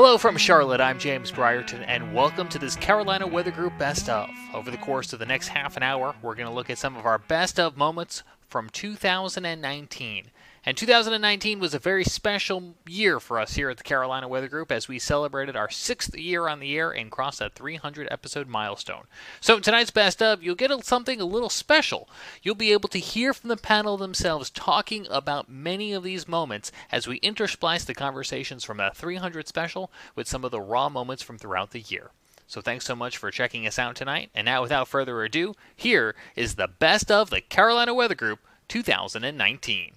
Hello from Charlotte, I'm James Brierton, and welcome to this Carolina Weather Group Best of. Over the course of the next half an hour, we're going to look at some of our best of moments from 2019. And 2019 was a very special year for us here at the Carolina Weather Group as we celebrated our sixth year on the air and crossed that 300 episode milestone. So, tonight's best of, you'll get something a little special. You'll be able to hear from the panel themselves talking about many of these moments as we intersplice the conversations from a 300 special with some of the raw moments from throughout the year. So thanks so much for checking us out tonight. And now, without further ado, here is the best of the Carolina Weather Group 2019.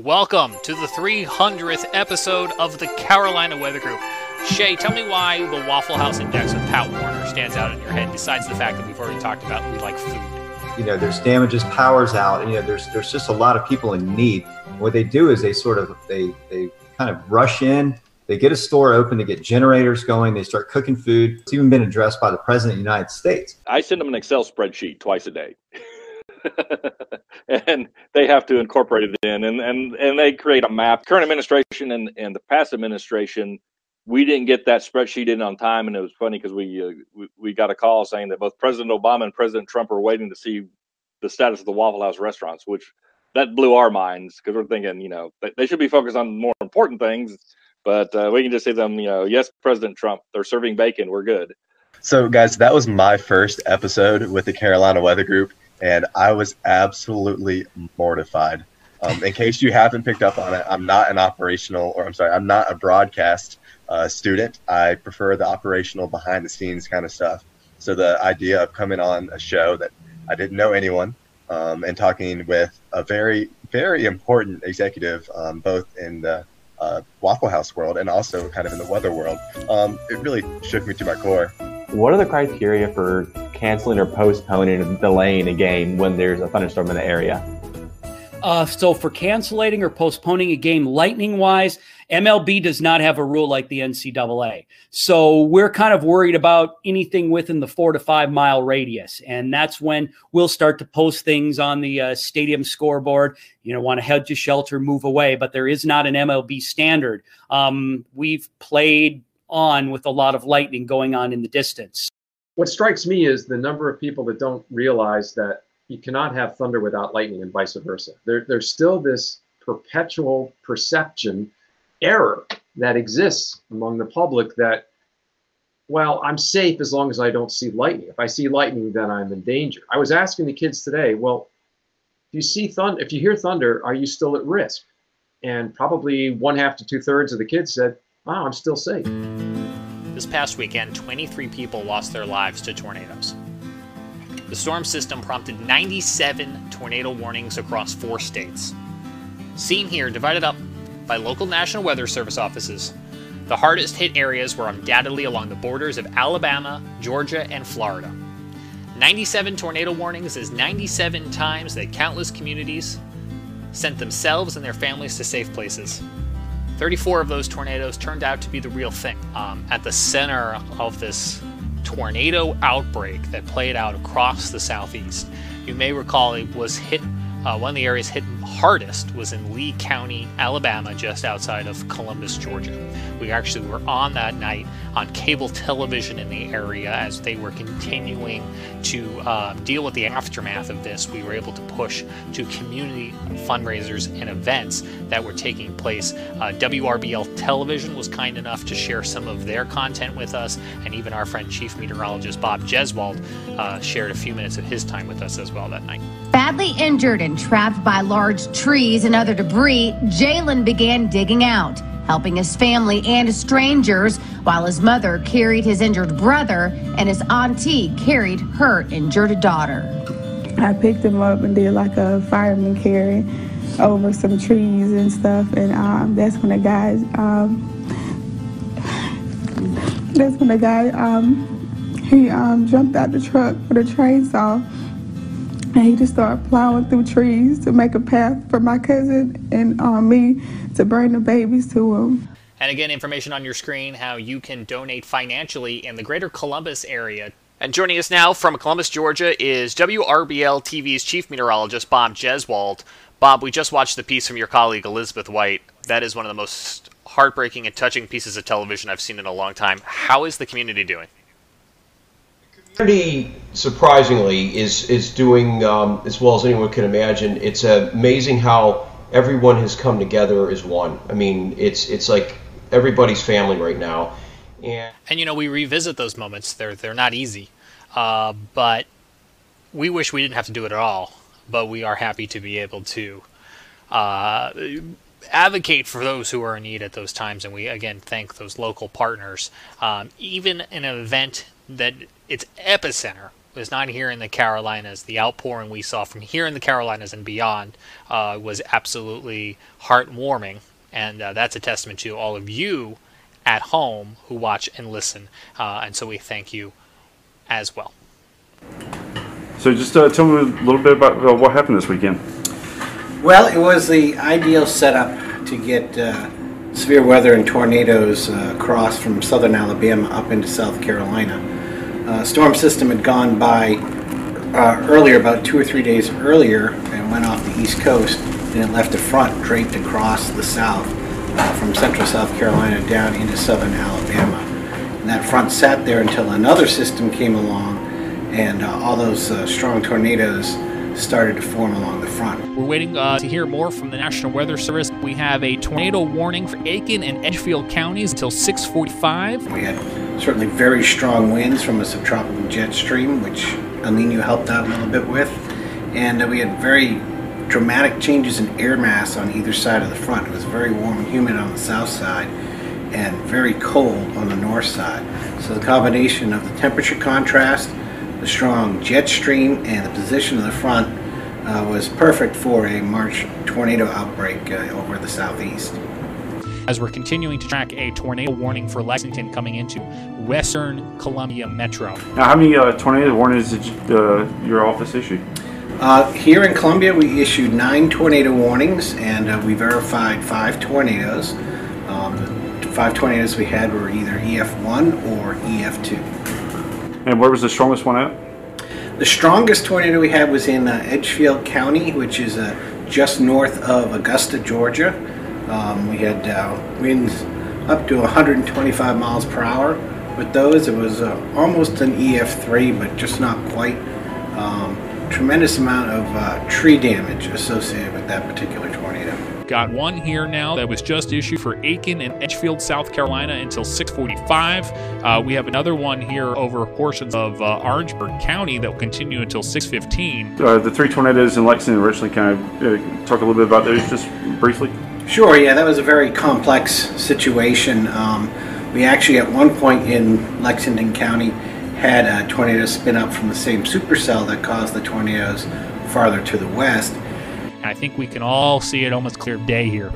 Welcome to the 300th episode of the Carolina Weather Group. Shay, tell me why the Waffle House Index of Pat Warner stands out in your head, besides the fact that we've already talked about we like food. You know, there's damages, powers out, and you know, there's there's just a lot of people in need. What they do is they sort of they they kind of rush in. They get a store open, they get generators going, they start cooking food. It's even been addressed by the President of the United States. I send them an Excel spreadsheet twice a day. and they have to incorporate it in and, and, and they create a map. Current administration and, and the past administration, we didn't get that spreadsheet in on time. And it was funny because we, uh, we, we got a call saying that both President Obama and President Trump are waiting to see the status of the Waffle House restaurants, which that blew our minds because we're thinking, you know, they should be focused on more important things. But uh, we can just say them, you know, yes, President Trump, they're serving bacon. We're good. So, guys, that was my first episode with the Carolina Weather Group and I was absolutely mortified. Um, in case you haven't picked up on it, I'm not an operational, or I'm sorry, I'm not a broadcast uh, student. I prefer the operational, behind the scenes kind of stuff. So the idea of coming on a show that I didn't know anyone um, and talking with a very, very important executive, um, both in the uh, Waffle House world and also kind of in the weather world, um, it really shook me to my core. What are the criteria for canceling or postponing or delaying a game when there's a thunderstorm in the area? Uh, so for canceling or postponing a game lightning wise, MLB does not have a rule like the NCAA. So we're kind of worried about anything within the four to five mile radius. And that's when we'll start to post things on the uh, stadium scoreboard. You know, want to head to shelter, move away. But there is not an MLB standard. Um, we've played on with a lot of lightning going on in the distance. What strikes me is the number of people that don't realize that you cannot have thunder without lightning and vice versa. There, there's still this perpetual perception error that exists among the public that, well, I'm safe as long as I don't see lightning. If I see lightning, then I'm in danger. I was asking the kids today, well, if you see thunder, if you hear thunder, are you still at risk? And probably one half to two thirds of the kids said, oh, I'm still safe. This past weekend, 23 people lost their lives to tornadoes. The storm system prompted 97 tornado warnings across four states. Seen here, divided up by local National Weather Service offices, the hardest hit areas were undoubtedly along the borders of Alabama, Georgia, and Florida. 97 tornado warnings is 97 times that countless communities sent themselves and their families to safe places. 34 of those tornadoes turned out to be the real thing. Um, at the center of this tornado outbreak that played out across the southeast, you may recall it was hit. Uh, one of the areas hit hardest was in Lee County, Alabama, just outside of Columbus, Georgia. We actually were on that night on cable television in the area as they were continuing to uh, deal with the aftermath of this. We were able to push to community fundraisers and events that were taking place. Uh, WRBL Television was kind enough to share some of their content with us, and even our friend Chief Meteorologist Bob Jeswald uh, shared a few minutes of his time with us as well that night. Badly injured and trapped by large trees and other debris, Jalen began digging out helping his family and strangers, while his mother carried his injured brother and his auntie carried her injured daughter. I picked him up and did like a fireman carry over some trees and stuff, and um, that's when the guy, um, that's when the guy, um, he um, jumped out the truck with a chainsaw and he just started plowing through trees to make a path for my cousin and uh, me to bring the babies to him. And again, information on your screen how you can donate financially in the greater Columbus area. And joining us now from Columbus, Georgia is WRBL TV's chief meteorologist, Bob Jeswald. Bob, we just watched the piece from your colleague Elizabeth White. That is one of the most heartbreaking and touching pieces of television I've seen in a long time. How is the community doing? Community surprisingly is is doing um, as well as anyone can imagine. It's amazing how everyone has come together as one. I mean, it's it's like everybody's family right now. And and you know, we revisit those moments. They're they're not easy, uh, but we wish we didn't have to do it at all. But we are happy to be able to uh, advocate for those who are in need at those times. And we again thank those local partners. Um, even an event that its epicenter was not here in the Carolinas. The outpouring we saw from here in the Carolinas and beyond uh, was absolutely heartwarming, and uh, that's a testament to all of you at home who watch and listen. Uh, and so we thank you as well. So just uh, tell me a little bit about uh, what happened this weekend. Well, it was the ideal setup to get uh, severe weather and tornadoes across from southern Alabama up into South Carolina uh, storm system had gone by uh, earlier, about two or three days earlier, and went off the east coast, and it left a front draped across the south uh, from central South Carolina down into southern Alabama. And that front sat there until another system came along, and uh, all those uh, strong tornadoes started to form along the front. We're waiting uh, to hear more from the National Weather Service. We have a tornado warning for Aiken and Edgefield counties until 6:45. We had certainly very strong winds from a subtropical jet stream, which El Nino helped out a little bit with, and uh, we had very dramatic changes in air mass on either side of the front. It was very warm and humid on the south side and very cold on the north side. So the combination of the temperature contrast the strong jet stream and the position of the front uh, was perfect for a March tornado outbreak uh, over the southeast. As we're continuing to track a tornado warning for Lexington coming into Western Columbia Metro. Now, how many uh, tornado warnings did you, uh, your office issue? Uh, here in Columbia, we issued nine tornado warnings and uh, we verified five tornadoes. Um, the five tornadoes we had were either EF1 or EF2. And where was the strongest one at? The strongest tornado we had was in uh, Edgefield County, which is uh, just north of Augusta, Georgia. Um, we had uh, winds up to 125 miles per hour. With those, it was uh, almost an EF3, but just not quite. Um, tremendous amount of uh, tree damage associated with that particular tornado. Got one here now that was just issued for Aiken and Edgefield, South Carolina until 645. Uh, we have another one here over portions of uh, Orangeburg County that will continue until 615. Uh, the three tornadoes in Lexington and Richland, can I talk a little bit about those just briefly? Sure, yeah, that was a very complex situation. Um, we actually, at one point in Lexington County, had a tornado spin up from the same supercell that caused the tornadoes farther to the west. I think we can all see it almost clear day here.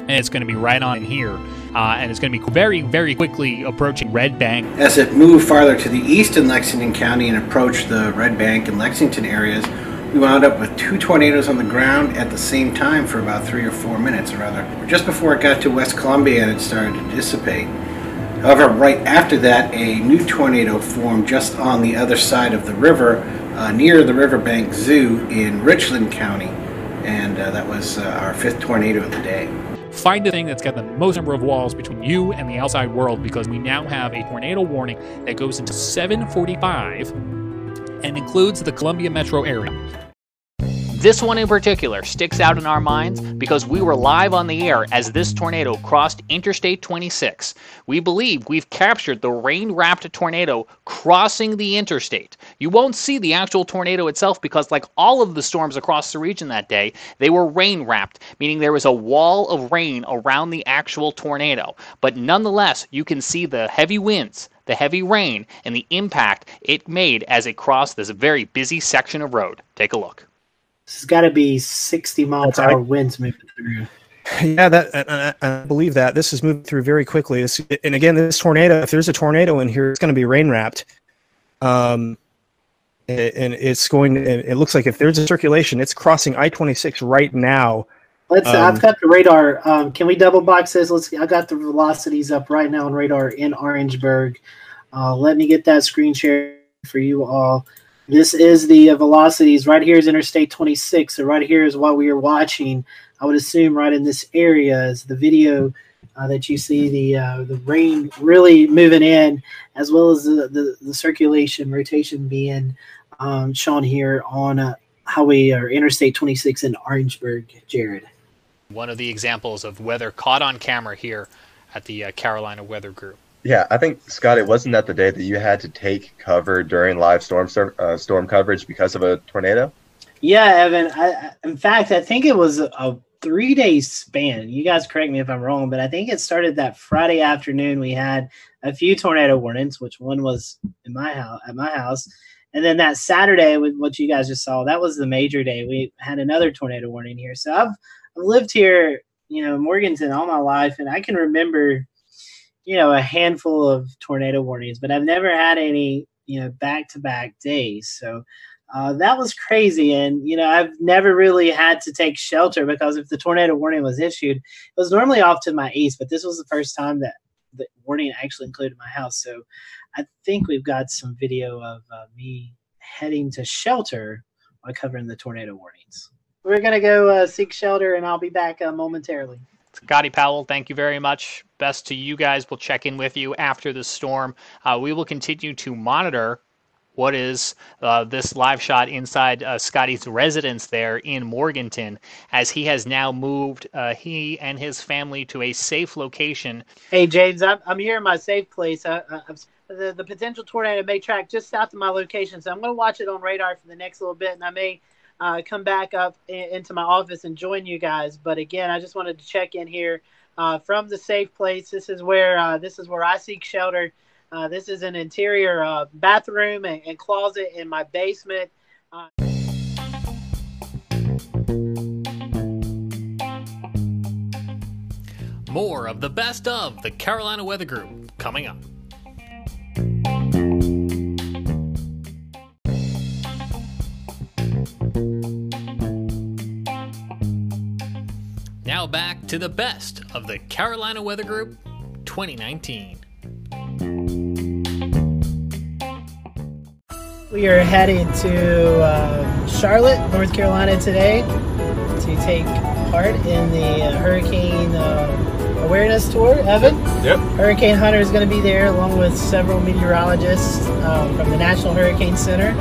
And it's going to be right on here. Uh, and it's going to be very, very quickly approaching Red Bank. As it moved farther to the east in Lexington County and approached the Red Bank and Lexington areas, we wound up with two tornadoes on the ground at the same time for about three or four minutes, or rather, just before it got to West Columbia and it started to dissipate. However, right after that, a new tornado formed just on the other side of the river uh, near the Riverbank Zoo in Richland County and uh, that was uh, our fifth tornado of the day. Find the thing that's got the most number of walls between you and the outside world because we now have a tornado warning that goes into 745 and includes the Columbia metro area. This one in particular sticks out in our minds because we were live on the air as this tornado crossed Interstate 26. We believe we've captured the rain wrapped tornado crossing the interstate. You won't see the actual tornado itself because, like all of the storms across the region that day, they were rain wrapped, meaning there was a wall of rain around the actual tornado. But nonetheless, you can see the heavy winds the heavy rain, and the impact it made as it crossed this very busy section of road. Take a look. This has got to be 60 mile per hour winds moving through. Yeah, that I, I, believe that this is moving through very quickly. This, and again, this tornado. If there's a tornado in here, it's going to be rain wrapped. Um, and it's going. It looks like if there's a circulation, it's crossing I-26 right now. Let's. Um, I've got the radar. Um, can we double box this? Let's. I got the velocities up right now on radar in Orangeburg. Uh, let me get that screen share for you all. This is the uh, velocities. Right here is Interstate 26. So right here is what we are watching. I would assume right in this area is the video uh, that you see the uh, the rain really moving in, as well as the, the, the circulation rotation being um, shown here on uh, Highway or Interstate 26 in Orangeburg, Jared. One of the examples of weather caught on camera here at the uh, Carolina Weather Group. Yeah, I think Scott, it wasn't that the day that you had to take cover during live storm uh, storm coverage because of a tornado. Yeah, Evan. I, in fact, I think it was a three day span. You guys correct me if I'm wrong, but I think it started that Friday afternoon. We had a few tornado warnings, which one was in my house at my house, and then that Saturday with what you guys just saw, that was the major day. We had another tornado warning here. So I've I've lived here, you know, Morganton all my life, and I can remember, you know, a handful of tornado warnings, but I've never had any, you know, back to back days. So uh, that was crazy. And, you know, I've never really had to take shelter because if the tornado warning was issued, it was normally off to my east, but this was the first time that the warning actually included my house. So I think we've got some video of uh, me heading to shelter while covering the tornado warnings. We're going to go uh, seek shelter, and I'll be back uh, momentarily. Scotty Powell, thank you very much. Best to you guys. We'll check in with you after the storm. Uh, we will continue to monitor what is uh, this live shot inside uh, Scotty's residence there in Morganton as he has now moved uh, he and his family to a safe location. Hey, James, I'm, I'm here in my safe place. I, I, the, the potential tornado may track just south of my location, so I'm going to watch it on radar for the next little bit, and I may uh, come back up in, into my office and join you guys. But again, I just wanted to check in here uh, from the safe place. This is where uh, this is where I seek shelter. Uh, this is an interior uh, bathroom and, and, closet in my basement. More of the best of the Carolina Weather Group coming up. Now back to the best of the Carolina Weather Group 2019. We are headed to uh, Charlotte, North Carolina today to take part in the uh, hurricane uh, awareness tour. Evan? Yep. Hurricane Hunter is going to be there along with several meteorologists um, from the National Hurricane Center.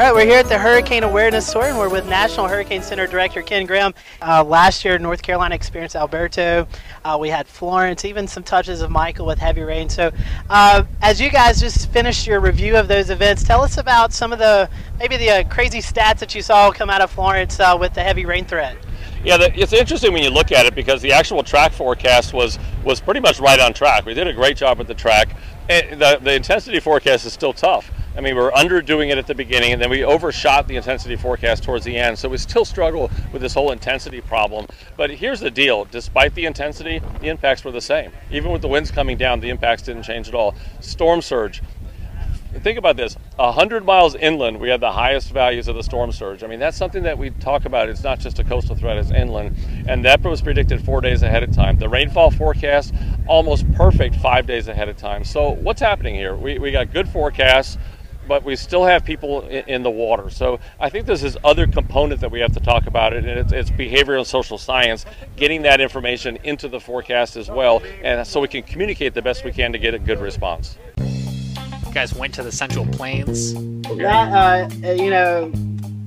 All right, we're here at the Hurricane Awareness Tour, and we're with National Hurricane Center Director Ken Graham. Uh, last year, North Carolina experienced Alberto. Uh, we had Florence, even some touches of Michael with heavy rain. So, uh, as you guys just finished your review of those events, tell us about some of the maybe the uh, crazy stats that you saw come out of Florence uh, with the heavy rain threat. Yeah, it's interesting when you look at it because the actual track forecast was was pretty much right on track. We did a great job with the track. And the, the intensity forecast is still tough. I mean, we're underdoing it at the beginning, and then we overshot the intensity forecast towards the end. So we still struggle with this whole intensity problem. But here's the deal despite the intensity, the impacts were the same. Even with the winds coming down, the impacts didn't change at all. Storm surge. Think about this 100 miles inland, we had the highest values of the storm surge. I mean, that's something that we talk about. It's not just a coastal threat, it's inland. And that was predicted four days ahead of time. The rainfall forecast, almost perfect five days ahead of time. So, what's happening here? We, we got good forecasts but we still have people in, in, the water. So I think there's this other component that we have to talk about, it, and it's, it's behavioral and social science, getting that information into the forecast as well, and so we can communicate the best we can to get a good response. You guys went to the Central Plains. That uh, you know,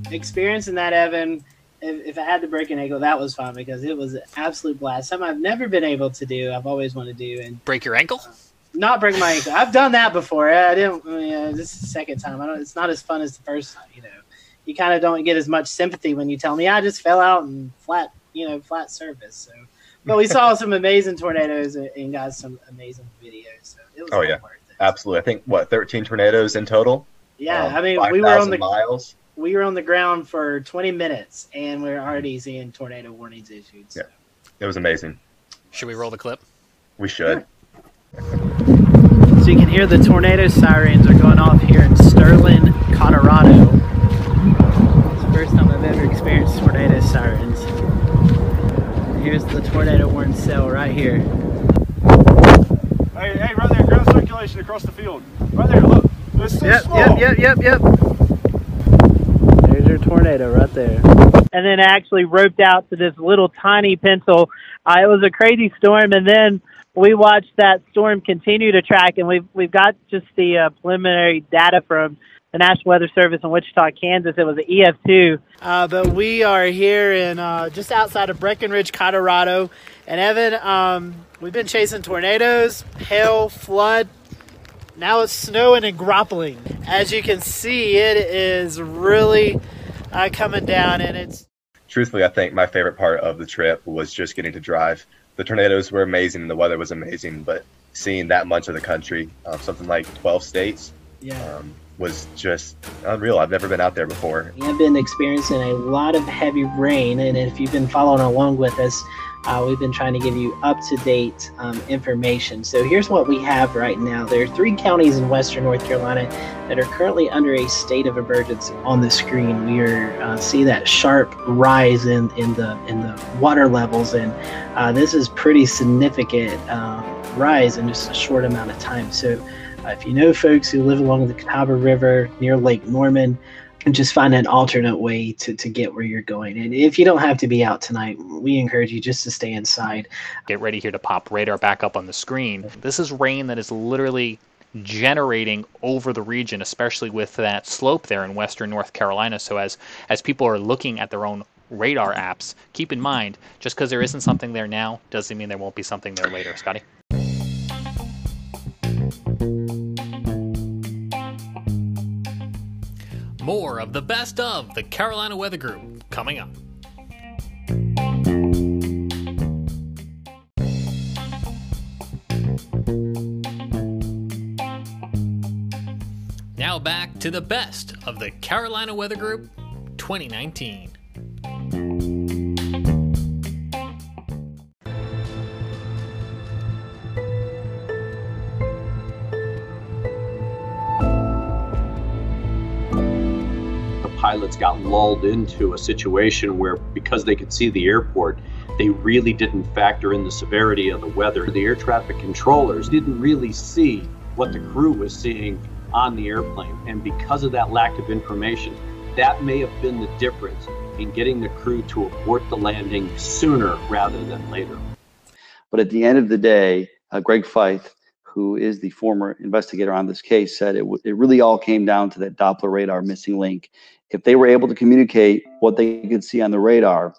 experiencing that, Evan. If, if I had to break an ankle, that was fun because it was an absolute blast. Something I've never been able to do. I've always wanted to do. And break your ankle. Not break my ankle. I've done that before. I didn't. I mean, this is the second time. I don't. It's not as fun as the first time. You know, you kind of don't get as much sympathy when you tell me I just fell out and flat. You know, flat surface. So, but we saw some amazing tornadoes and got some amazing videos. So it was oh yeah, absolutely. I think what 13 tornadoes in total. Yeah, um, I mean 5, we were on the miles. We were on the ground for 20 minutes, and we are already seeing tornado warnings issued. So. Yeah, it was amazing. Should we roll the clip? We should. So you can hear the tornado sirens are going off here in Sterling, Colorado. It's the first time I've ever experienced tornado sirens. Here's the tornado warning cell right here. Hey, hey, right there, ground circulation across the field. Right there, look. Yep, yep, yep, yep, yep. There's your tornado right there. and then actually roped out to this little tiny pencil. Uh, it was a crazy storm, and then we watched that storm continue to track, and we've we've got just the uh, preliminary data from the National Weather Service in Wichita, Kansas. It was an EF2. Uh, but we are here in uh, just outside of Breckenridge, Colorado. And Evan, um, we've been chasing tornadoes, hail, flood. Now it's snowing and grappling. As you can see, it is really uh, coming down, and it's. Truthfully, I think my favorite part of the trip was just getting to drive. The tornadoes were amazing, and the weather was amazing, but seeing that much of the country, um, something like 12 states, Yeah. um, was just unreal. I've never been out there before. We have been experiencing a lot of heavy rain, and if you've been following along with us, uh, we've been trying to give you up to date um, information. So here's what we have right now. There are three counties in western North Carolina that are currently under a state of emergency. On the screen, we are uh, see that sharp rise in, in the in the water levels, and uh, this is pretty significant um, rise in just a short amount of time. So. Uh, if you know folks who live along the Catawba River near Lake Norman, and just find an alternate way to, to get where you're going. And if you don't have to be out tonight, we encourage you just to stay inside. Get ready here to pop radar back up on the screen. This is rain that is literally generating over the region, especially with that slope there in western North Carolina. So as as people are looking at their own radar apps, keep in mind just because there isn't something there now doesn't mean there won't be something there later. Scotty. More of the best of the Carolina Weather Group coming up. Now back to the best of the Carolina Weather Group 2019. Pilots got lulled into a situation where because they could see the airport they really didn't factor in the severity of the weather. The air traffic controllers didn't really see what the crew was seeing on the airplane. And because of that lack of information that may have been the difference in getting the crew to abort the landing sooner rather than later. But at the end of the day, uh, Greg Feith, who is the former investigator on this case, said it, it really all came down to that Doppler radar missing link. If they were able to communicate what they could see on the radar,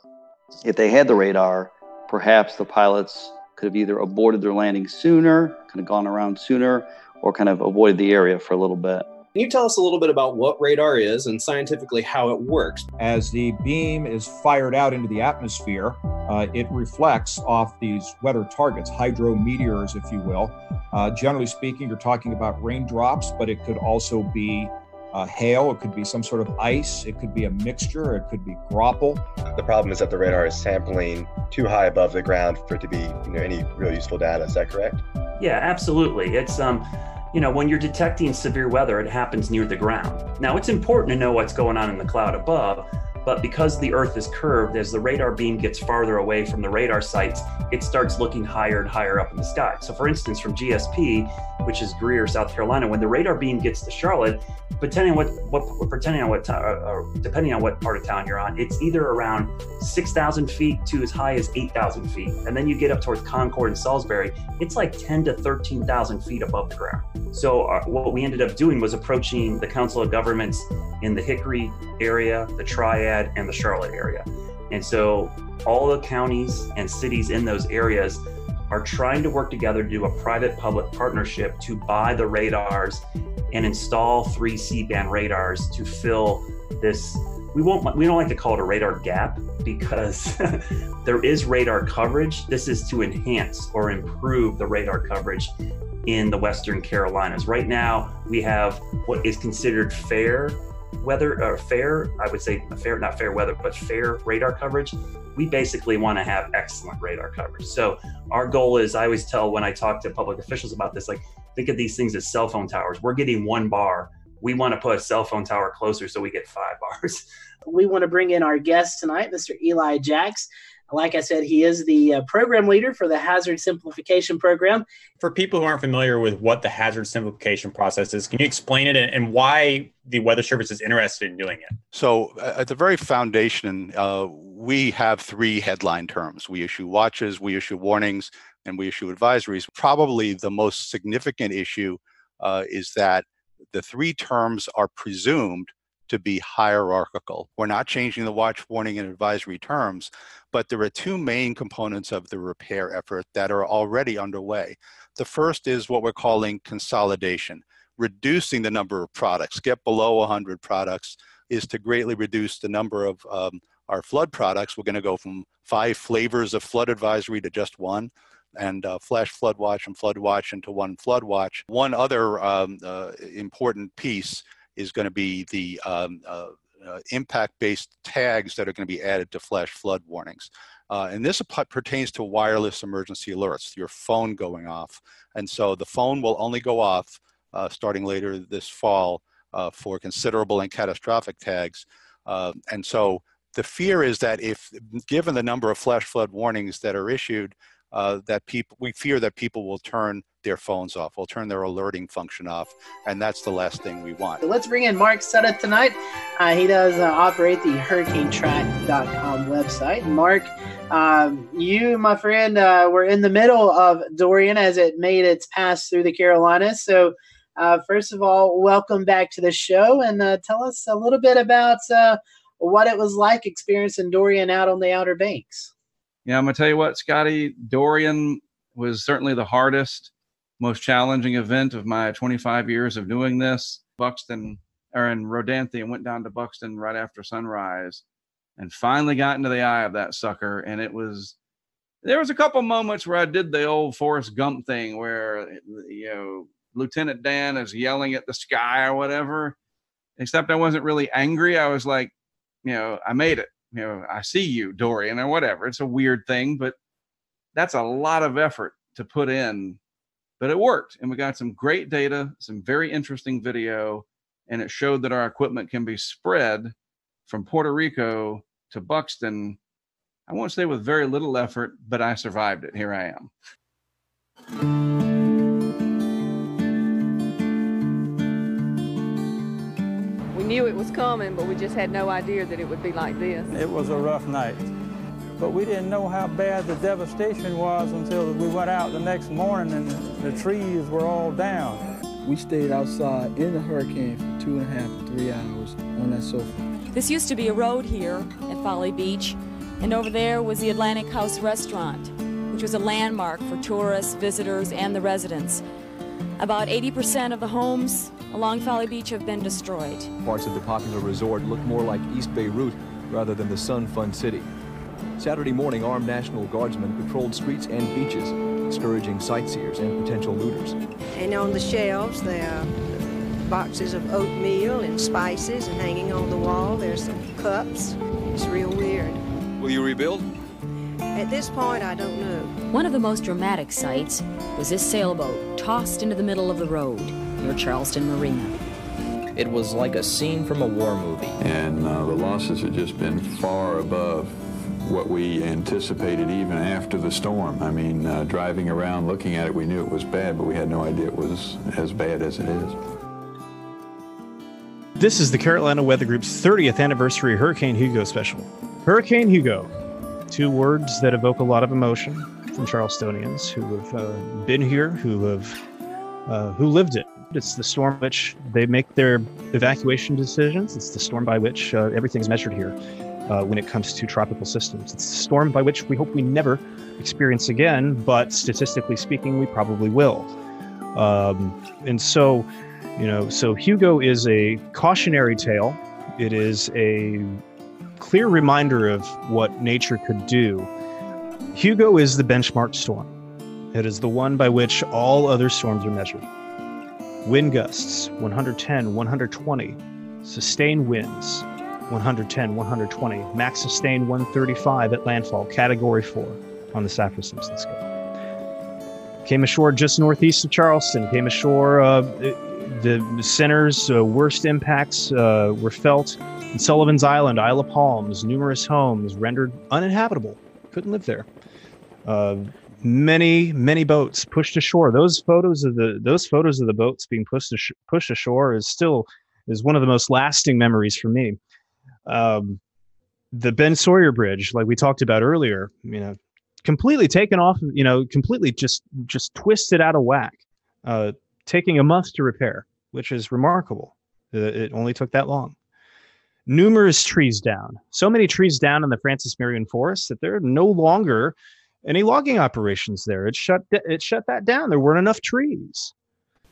if they had the radar, perhaps the pilots could have either aborted their landing sooner, kind of gone around sooner, or kind of avoided the area for a little bit. Can you tell us a little bit about what radar is and scientifically how it works? As the beam is fired out into the atmosphere, uh, it reflects off these weather targets, hydrometeors, if you will. Uh, generally speaking, you're talking about raindrops, but it could also be uh, hail, it could be some sort of ice, it could be a mixture, it could be graupel. The problem is that the radar is sampling too high above the ground for it to be you know, any real useful data. Is that correct? Yeah, absolutely. It's um, you know, when you're detecting severe weather, it happens near the ground. Now, it's important to know what's going on in the cloud above, but because the Earth is curved, as the radar beam gets farther away from the radar sites, it starts looking higher and higher up in the sky. So, for instance, from GSP, which is Greer, South Carolina, when the radar beam gets to Charlotte, depending on what, what pretending on what, uh, uh, depending on what part of town you're on, it's either around 6,000 feet to as high as 8,000 feet, and then you get up towards Concord and Salisbury, it's like 10 to 13,000 feet above the ground. So, uh, what we ended up doing was approaching the Council of Governments in the Hickory area, the Triad, and the Charlotte area. And so, all the counties and cities in those areas are trying to work together to do a private public partnership to buy the radars and install three C band radars to fill this. We won't. We don't like to call it a radar gap because there is radar coverage. This is to enhance or improve the radar coverage in the Western Carolinas. Right now, we have what is considered fair weather, or fair, I would say fair, not fair weather, but fair radar coverage. We basically want to have excellent radar coverage. So our goal is, I always tell when I talk to public officials about this, like think of these things as cell phone towers. We're getting one bar we want to put a cell phone tower closer so we get five bars. We want to bring in our guest tonight, Mr. Eli Jacks. Like I said, he is the uh, program leader for the Hazard Simplification Program. For people who aren't familiar with what the hazard simplification process is, can you explain it and, and why the Weather Service is interested in doing it? So, uh, at the very foundation, uh, we have three headline terms. We issue watches, we issue warnings, and we issue advisories. Probably the most significant issue uh, is that the three terms are presumed to be hierarchical. We're not changing the watch, warning, and advisory terms, but there are two main components of the repair effort that are already underway. The first is what we're calling consolidation, reducing the number of products. Get below 100 products is to greatly reduce the number of um, our flood products. We're going to go from five flavors of flood advisory to just one and uh, Flash Flood Watch and Flood Watch into one Flood Watch. One other um, uh, important piece is going to be the um, uh, uh, impact-based tags that are going to be added to flash flood warnings. Uh, and this pertains to wireless emergency alerts, your phone going off. And so the phone will only go off uh, starting later this fall uh, for considerable and catastrophic tags. and so the fear is that if, given the number of flash flood warnings that are issued, uh, that people we fear that people will turn their phones off, will turn their alerting function off, and that's the last thing we want. So let's bring in Mark Sudduth tonight. Uh, he does uh, operate the HurricaneTrack.com website. Mark, um, you, my friend, uh, were in the middle of Dorian as it made its pass through the Carolinas. So, uh, first of all, welcome back to the show, and uh, tell us a little bit about what it was like experiencing Dorian out on the Outer Banks. Yeah, I'm gonna tell you what, Scotty. Dorian was certainly the hardest, most challenging event of my 25 years of doing this. Buxton or in Rodanthe went down to Buxton right after sunrise, and finally got into the eye of that sucker. And it was there was a couple moments where I did the old Forrest Gump thing, where you know Lieutenant Dan is yelling at the sky or whatever. Except I wasn't really angry. I was like, you know, I made it you know, I see you, Dorian, or whatever. It's a weird thing, but that's a lot of effort to put in. But it worked, and we got some great data, some very interesting video, and it showed that our equipment can be spread from Puerto Rico to Buxton. I won't say with very little effort, but I survived it. Here I am. Knew it was coming, but we just had no idea that it would be like this. It was a rough night. But we didn't know how bad the devastation was until we went out the next morning and the trees were all down. We stayed outside in the hurricane for two and a half to three hours on that sofa. This used to be a road here at Folly Beach, and over there was the Atlantic House Restaurant, which was a landmark for tourists, visitors, and the residents. About 80% of the homes along Folly Beach have been destroyed. Parts of the popular resort look more like East Beirut rather than the Sun Fun City. Saturday morning, armed National Guardsmen patrolled streets and beaches, discouraging sightseers and potential looters. And on the shelves, there are boxes of oatmeal and spices, and hanging on the wall, there's some cups. It's real weird. Will you rebuild? At this point, I don't know. One of the most dramatic sights was this sailboat tossed into the middle of the road near Charleston Marina. It was like a scene from a war movie. And uh, the losses had just been far above what we anticipated even after the storm. I mean, uh, driving around looking at it, we knew it was bad, but we had no idea it was as bad as it is. This is the Carolina Weather Group's 30th anniversary Hurricane Hugo special. Hurricane Hugo, two words that evoke a lot of emotion from Charlestonians who have uh, been here, who have uh, who lived it. It's the storm which they make their evacuation decisions. It's the storm by which uh, everything is measured here uh, when it comes to tropical systems. It's the storm by which we hope we never experience again, but statistically speaking, we probably will. Um, and so, you know, so Hugo is a cautionary tale. It is a clear reminder of what nature could do. Hugo is the benchmark storm. It is the one by which all other storms are measured. Wind gusts 110, 120. Sustained winds 110, 120. Max sustained 135 at landfall, category 4 on the Saffir Simpson scale. came ashore just northeast of Charleston. Came ashore. Uh, the center's uh, worst impacts uh, were felt in Sullivan's Island, Isle of Palms. Numerous homes rendered uninhabitable. Couldn't live there. Uh, many many boats pushed ashore. Those photos of the those photos of the boats being pushed ash- pushed ashore is still is one of the most lasting memories for me. Um, the Ben Sawyer Bridge, like we talked about earlier, you know, completely taken off. You know, completely just just twisted out of whack. Uh, taking a month to repair, which is remarkable. It only took that long. Numerous trees down. So many trees down in the Francis Marion Forest that there are no longer any logging operations there. It shut it shut that down. There weren't enough trees.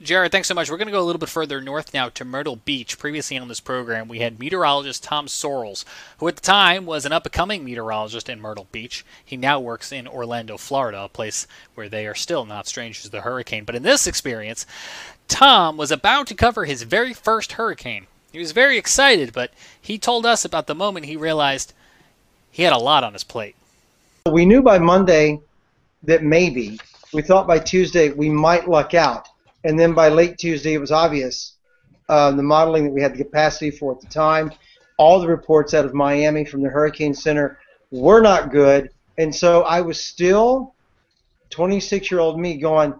Jared, thanks so much. We're going to go a little bit further north now to Myrtle Beach. Previously on this program, we had meteorologist Tom Sorrells, who at the time was an up and coming meteorologist in Myrtle Beach. He now works in Orlando, Florida, a place where they are still not strangers to the hurricane. But in this experience, Tom was about to cover his very first hurricane. He was very excited, but he told us about the moment he realized he had a lot on his plate. We knew by Monday that maybe. We thought by Tuesday we might luck out and then by late Tuesday, it was obvious uh, the modeling that we had the capacity for at the time. All the reports out of Miami from the Hurricane Center were not good, and so I was still 26-year-old me going,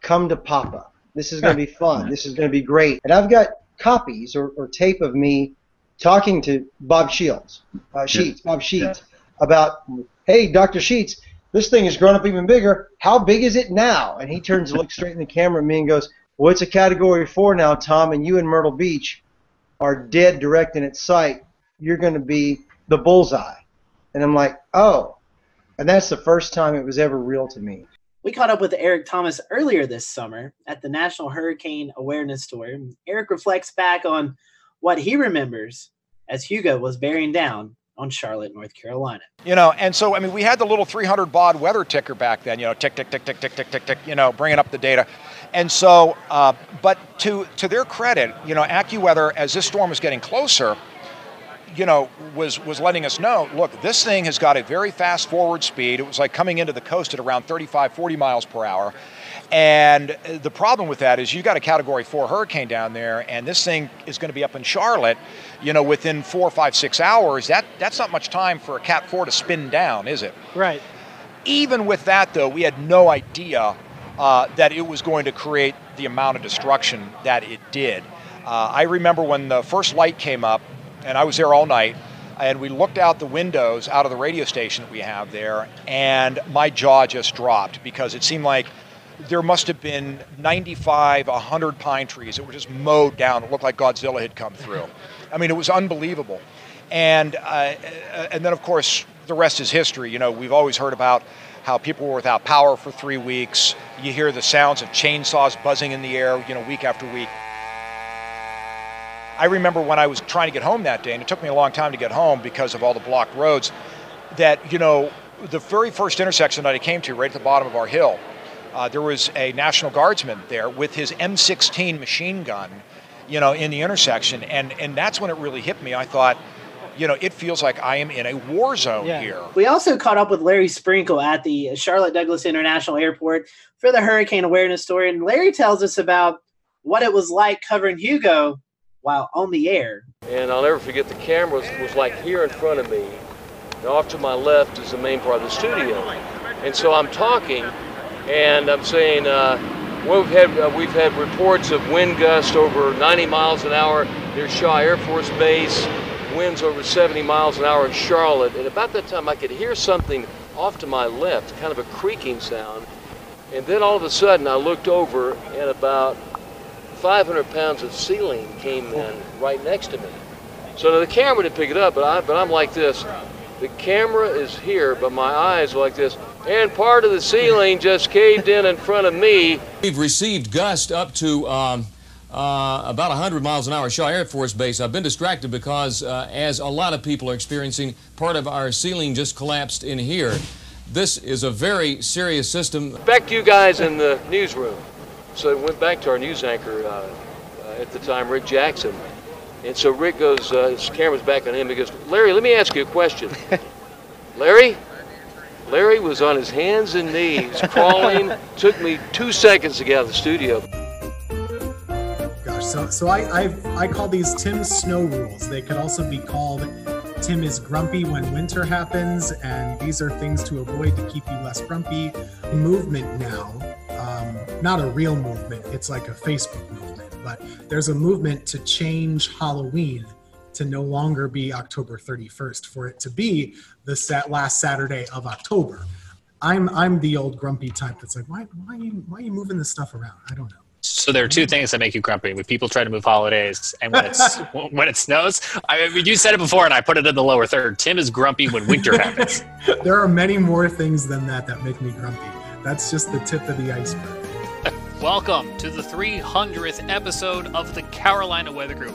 "Come to Papa. This is going to be fun. This is going to be great." And I've got copies or, or tape of me talking to Bob Shields, uh, Sheets, Bob Sheets, about, "Hey, Dr. Sheets, this thing has grown up even bigger. How big is it now? And he turns and looks straight in the camera at me and goes, Well, it's a category four now, Tom, and you in Myrtle Beach are dead direct in its sight. You're going to be the bullseye. And I'm like, Oh. And that's the first time it was ever real to me. We caught up with Eric Thomas earlier this summer at the National Hurricane Awareness Tour. Eric reflects back on what he remembers as Hugo was bearing down on Charlotte, North Carolina. You know, and so I mean, we had the little 300 baud weather ticker back then. You know, tick, tick, tick, tick, tick, tick, tick, tick. You know, bringing up the data. And so, uh, but to to their credit, you know, AccuWeather, as this storm was getting closer, you know, was was letting us know, look, this thing has got a very fast forward speed. It was like coming into the coast at around 35, 40 miles per hour. And the problem with that is you've got a category four hurricane down there, and this thing is going to be up in Charlotte, you know, within four, five, six hours. That that's not much time for a Cat four to spin down, is it? Right. Even with that, though, we had no idea uh, that it was going to create the amount of destruction that it did. Uh, I remember when the first light came up, and I was there all night, and we looked out the windows out of the radio station that we have there, and my jaw just dropped because it seemed like there must have been 95, 100 pine trees that were just mowed down. It looked like Godzilla had come through. I mean, it was unbelievable. And, uh, and then, of course, the rest is history. You know, we've always heard about how people were without power for three weeks. You hear the sounds of chainsaws buzzing in the air, you know, week after week. I remember when I was trying to get home that day, and it took me a long time to get home because of all the blocked roads, that, you know, the very first intersection that I came to, right at the bottom of our hill, uh, there was a National Guardsman there with his M16 machine gun, you know, in the intersection, and and that's when it really hit me. I thought, you know, it feels like I am in a war zone yeah. here. We also caught up with Larry Sprinkle at the Charlotte Douglas International Airport for the hurricane awareness story, and Larry tells us about what it was like covering Hugo while on the air. And I'll never forget the camera was, was like here in front of me. And off to my left is the main part of the studio. And so I'm talking, and I'm saying uh, we've had uh, we've had reports of wind gusts over 90 miles an hour near Shaw Air Force Base, winds over 70 miles an hour in Charlotte, and about that time I could hear something off to my left, kind of a creaking sound, and then all of a sudden I looked over and about 500 pounds of ceiling came in right next to me. So the camera didn't pick it up, but I but I'm like this. The camera is here, but my eyes are like this and part of the ceiling just caved in in front of me. We've received gusts up to um, uh, about 100 miles an hour Shaw Air Force Base. I've been distracted because, uh, as a lot of people are experiencing, part of our ceiling just collapsed in here. This is a very serious system. Back to you guys in the newsroom. So I went back to our news anchor uh, uh at the time, Rick Jackson. And so Rick goes, uh, his camera's back on him. He goes, Larry, let me ask you a question. Larry, Larry was on his hands and knees crawling. Took me two seconds to get out of the studio. Gosh, so so I I've, I call these Tim's snow rules. They could also be called Tim is grumpy when winter happens, and these are things to avoid to keep you less grumpy. Movement now, not a real movement. It's like a Facebook movement, but there's a movement to change Halloween to no longer be October 31st, for it to be the sat- last Saturday of October. I'm I'm the old grumpy type that's like, why why are you, why are you moving this stuff around? I don't know. So there are two things that make you grumpy: when people try to move holidays, and when it's when it snows. I mean, you said it before, and I put it in the lower third. Tim is grumpy when winter happens. there are many more things than that that make me grumpy. That's just the tip of the iceberg. Welcome to the 300th episode of the Carolina Weather Group.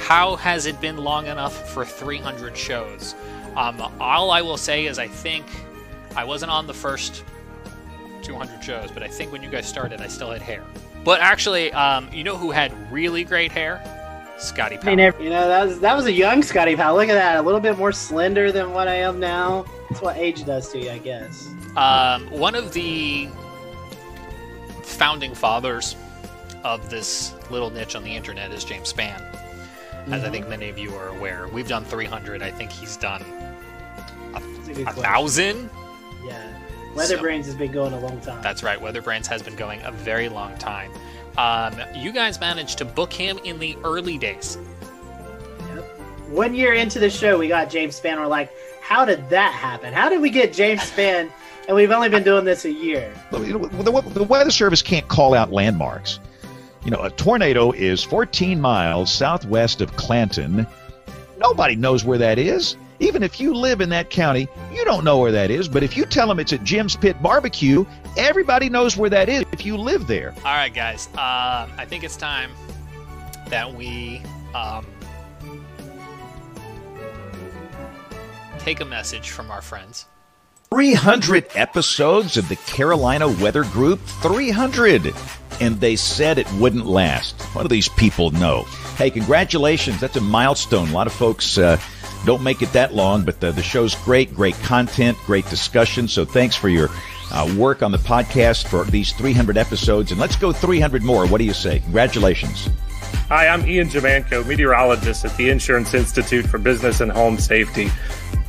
How has it been long enough for 300 shows? Um, all I will say is I think I wasn't on the first 200 shows, but I think when you guys started, I still had hair. But actually, um, you know who had really great hair? Scotty I Powell. mean, you know, that was that was a young Scotty Powell. Look at that, a little bit more slender than what I am now. That's what age does to you, I guess. Um, one of the founding fathers of this little niche on the internet is James Spann. As I think many of you are aware, we've done 300. I think he's done a a thousand. Yeah, Weatherbrains So- has been going a long time. That's right. Weatherbrains has been going a very long time. Um, you guys managed to book him in the early days. Yep. One year into the show, we got James Spann. We're like, how did that happen? How did we get James Spann? And we've only been doing this a year. Well, you know, the, the Weather Service can't call out landmarks. You know, a tornado is 14 miles southwest of Clanton. Nobody knows where that is. Even if you live in that county, you don't know where that is. But if you tell them it's at Jim's Pit Barbecue, everybody knows where that is if you live there. All right, guys. Um, I think it's time that we um, take a message from our friends. 300 episodes of the Carolina Weather Group. 300. And they said it wouldn't last. What do these people know? Hey, congratulations. That's a milestone. A lot of folks uh, don't make it that long, but the, the show's great. Great content, great discussion. So thanks for your uh, work on the podcast for these 300 episodes. And let's go 300 more. What do you say? Congratulations. Hi, I'm Ian Giammanco, meteorologist at the Insurance Institute for Business and Home Safety.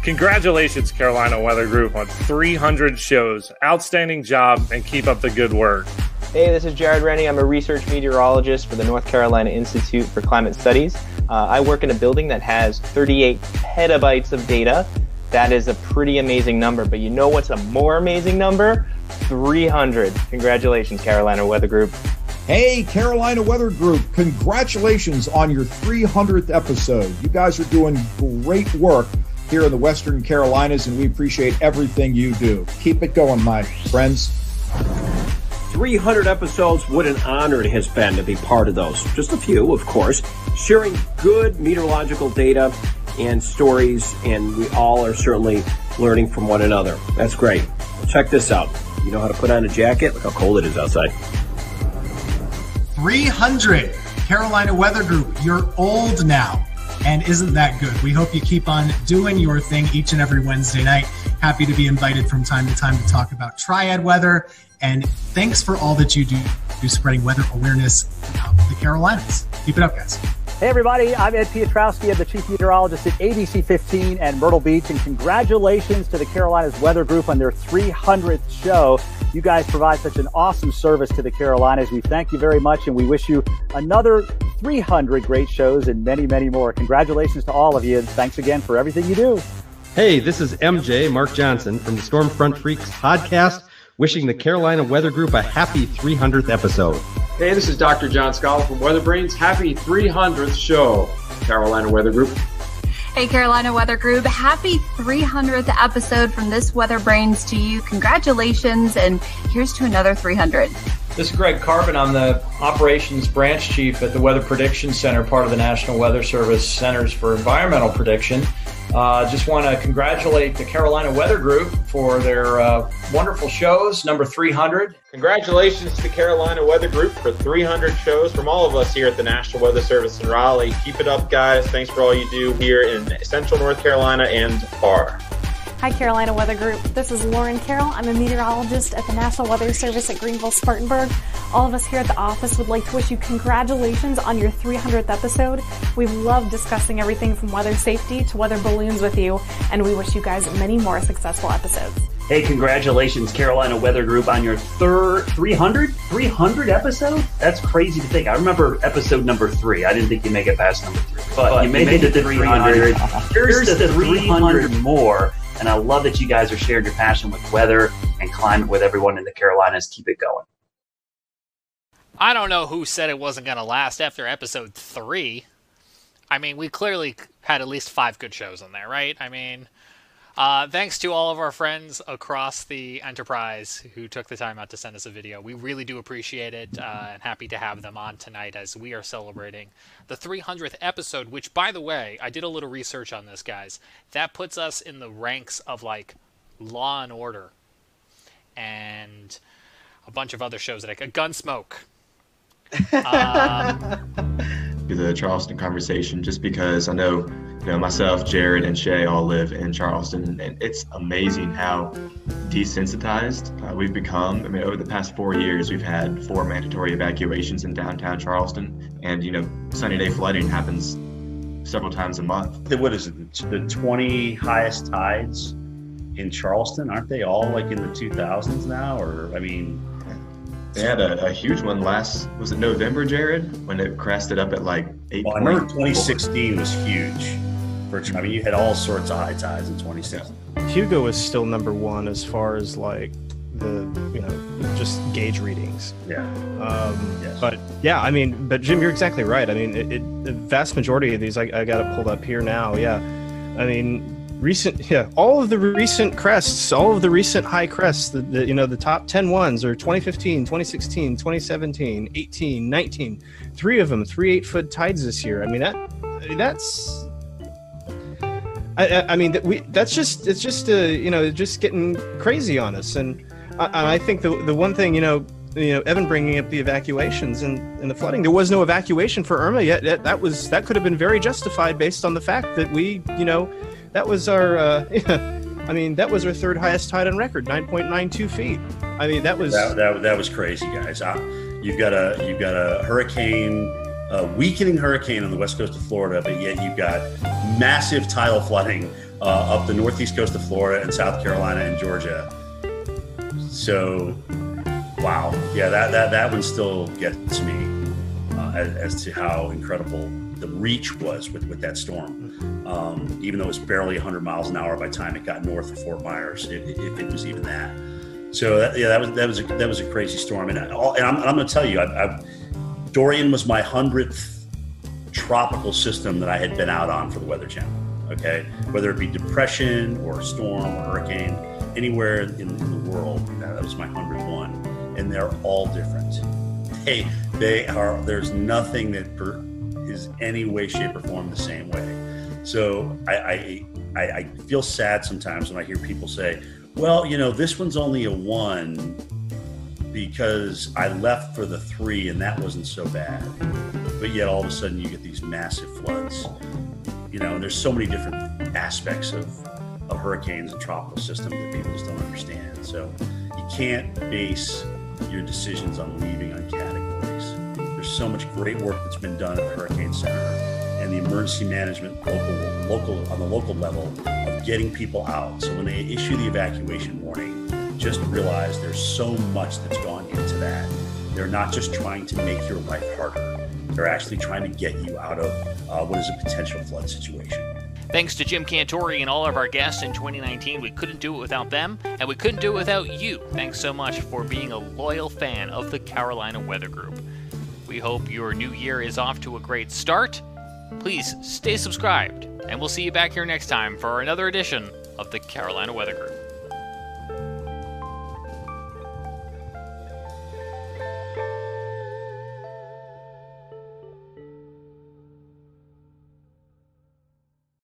Congratulations, Carolina Weather Group, on 300 shows. Outstanding job, and keep up the good work. Hey, this is Jared Rennie. I'm a research meteorologist for the North Carolina Institute for Climate Studies. Uh, I work in a building that has 38 petabytes of data. That is a pretty amazing number, but you know what's a more amazing number? 300. Congratulations, Carolina Weather Group. Hey, Carolina Weather Group, congratulations on your 300th episode. You guys are doing great work here in the Western Carolinas, and we appreciate everything you do. Keep it going, my friends. 300 episodes. What an honor it has been to be part of those. Just a few, of course, sharing good meteorological data and stories, and we all are certainly learning from one another. That's great. Check this out. You know how to put on a jacket? Look how cold it is outside. 300 Carolina Weather Group. You're old now. And isn't that good? We hope you keep on doing your thing each and every Wednesday night. Happy to be invited from time to time to talk about triad weather. And thanks for all that you do, do spreading weather awareness uh, out in the Carolinas. Keep it up, guys. Hey everybody, I'm Ed Piotrowski. I'm the chief meteorologist at ABC 15 and Myrtle Beach, and congratulations to the Carolinas Weather Group on their 300th show. You guys provide such an awesome service to the Carolinas. We thank you very much, and we wish you another 300 great shows and many, many more. Congratulations to all of you, and thanks again for everything you do. Hey, this is MJ Mark Johnson from the Stormfront Freaks podcast, wishing the Carolina Weather Group a happy 300th episode. Hey, this is Dr. John Scala from Weather Brains. Happy 300th show, Carolina Weather Group. Hey, Carolina Weather Group. Happy 300th episode from this Weather Brains to you. Congratulations, and here's to another 300. This is Greg Carbin. I'm the operations branch chief at the Weather Prediction Center, part of the National Weather Service Centers for Environmental Prediction. Uh, just want to congratulate the Carolina Weather Group for their uh, wonderful shows, number 300. Congratulations to the Carolina Weather Group for 300 shows from all of us here at the National Weather Service in Raleigh. Keep it up, guys. Thanks for all you do here in Central North Carolina and far. Hi, Carolina Weather Group. This is Lauren Carroll. I'm a meteorologist at the National Weather Service at Greenville Spartanburg. All of us here at the office would like to wish you congratulations on your 300th episode. We love discussing everything from weather safety to weather balloons with you, and we wish you guys many more successful episodes. Hey, congratulations, Carolina Weather Group, on your third 300 300 episode. That's crazy to think. I remember episode number three. I didn't think you'd make it past number three, but, but you, made, made it to 300. Here's, Here's the 300 more. And I love that you guys are sharing your passion with weather and climate with everyone in the Carolinas. Keep it going. I don't know who said it wasn't going to last after episode three. I mean, we clearly had at least five good shows in there, right? I mean, uh, thanks to all of our friends across the enterprise who took the time out to send us a video. We really do appreciate it uh, and happy to have them on tonight as we are celebrating the 300th episode, which, by the way, I did a little research on this, guys. That puts us in the ranks of like Law and Order and a bunch of other shows that I Gunsmoke. Um, the Charleston conversation just because I know you know, myself, Jared, and Shay all live in Charleston, and it's amazing how desensitized uh, we've become. I mean, over the past four years, we've had four mandatory evacuations in downtown Charleston, and you know, sunny day flooding happens several times a month. What is it? The 20 highest tides in Charleston? Aren't they all like in the 2000s now? Or I mean, they had a, a, huge one last was it November, Jared, when it crested up at like eight. Well, I remember 2016 was huge. For I mean, you had all sorts of high tides in 2016. Hugo is still number one as far as like the you know just gauge readings. Yeah. Um, yes. But yeah, I mean, but Jim, you're exactly right. I mean, it, it, the vast majority of these, I, I got it pulled up here now. Yeah. I mean, recent yeah all of the recent crests all of the recent high crests the, the, you know the top 10 ones are 2015 2016 2017 18 19 three of them three eight foot tides this year i mean that that's I, I mean, we that's just it's just uh, you know just getting crazy on us, and I, I think the the one thing you know you know Evan bringing up the evacuations and, and the flooding. There was no evacuation for Irma yet. That, that was that could have been very justified based on the fact that we you know that was our. Uh, I mean, that was our third highest tide on record, 9.92 feet. I mean, that was that, that, that was crazy, guys. Uh, you've got a you've got a hurricane a weakening hurricane on the west coast of Florida, but yet you've got massive tidal flooding uh, up the northeast coast of Florida and South Carolina and Georgia. So, wow, yeah, that that that one still gets me uh, as, as, to how incredible the reach was with with that storm. Um, even though it was barely 100 miles an hour by the time it got north of Fort Myers, if, if it was even that. So that, yeah, that was that was a, that was a crazy storm, and, all, and I'm, I'm going to tell you, I've, I've Dorian was my hundredth tropical system that I had been out on for the Weather Channel. Okay, whether it be depression or storm or hurricane, anywhere in, in the world, that was my hundredth one, and they're all different. They they are. There's nothing that per, is any way, shape, or form the same way. So I, I I, feel sad sometimes when I hear people say, "Well, you know, this one's only a one." because I left for the three and that wasn't so bad. But yet all of a sudden you get these massive floods. You know, and there's so many different aspects of, of hurricanes and tropical systems that people just don't understand. So you can't base your decisions on leaving on categories. So much great work that's been done at the Hurricane Center and the emergency management local local on the local level of getting people out. So when they issue the evacuation warning, just realize there's so much that's gone into that. They're not just trying to make your life harder, they're actually trying to get you out of uh, what is a potential flood situation. Thanks to Jim Cantore and all of our guests in 2019. We couldn't do it without them, and we couldn't do it without you. Thanks so much for being a loyal fan of the Carolina Weather Group. We hope your new year is off to a great start. Please stay subscribed, and we'll see you back here next time for another edition of the Carolina Weather Group.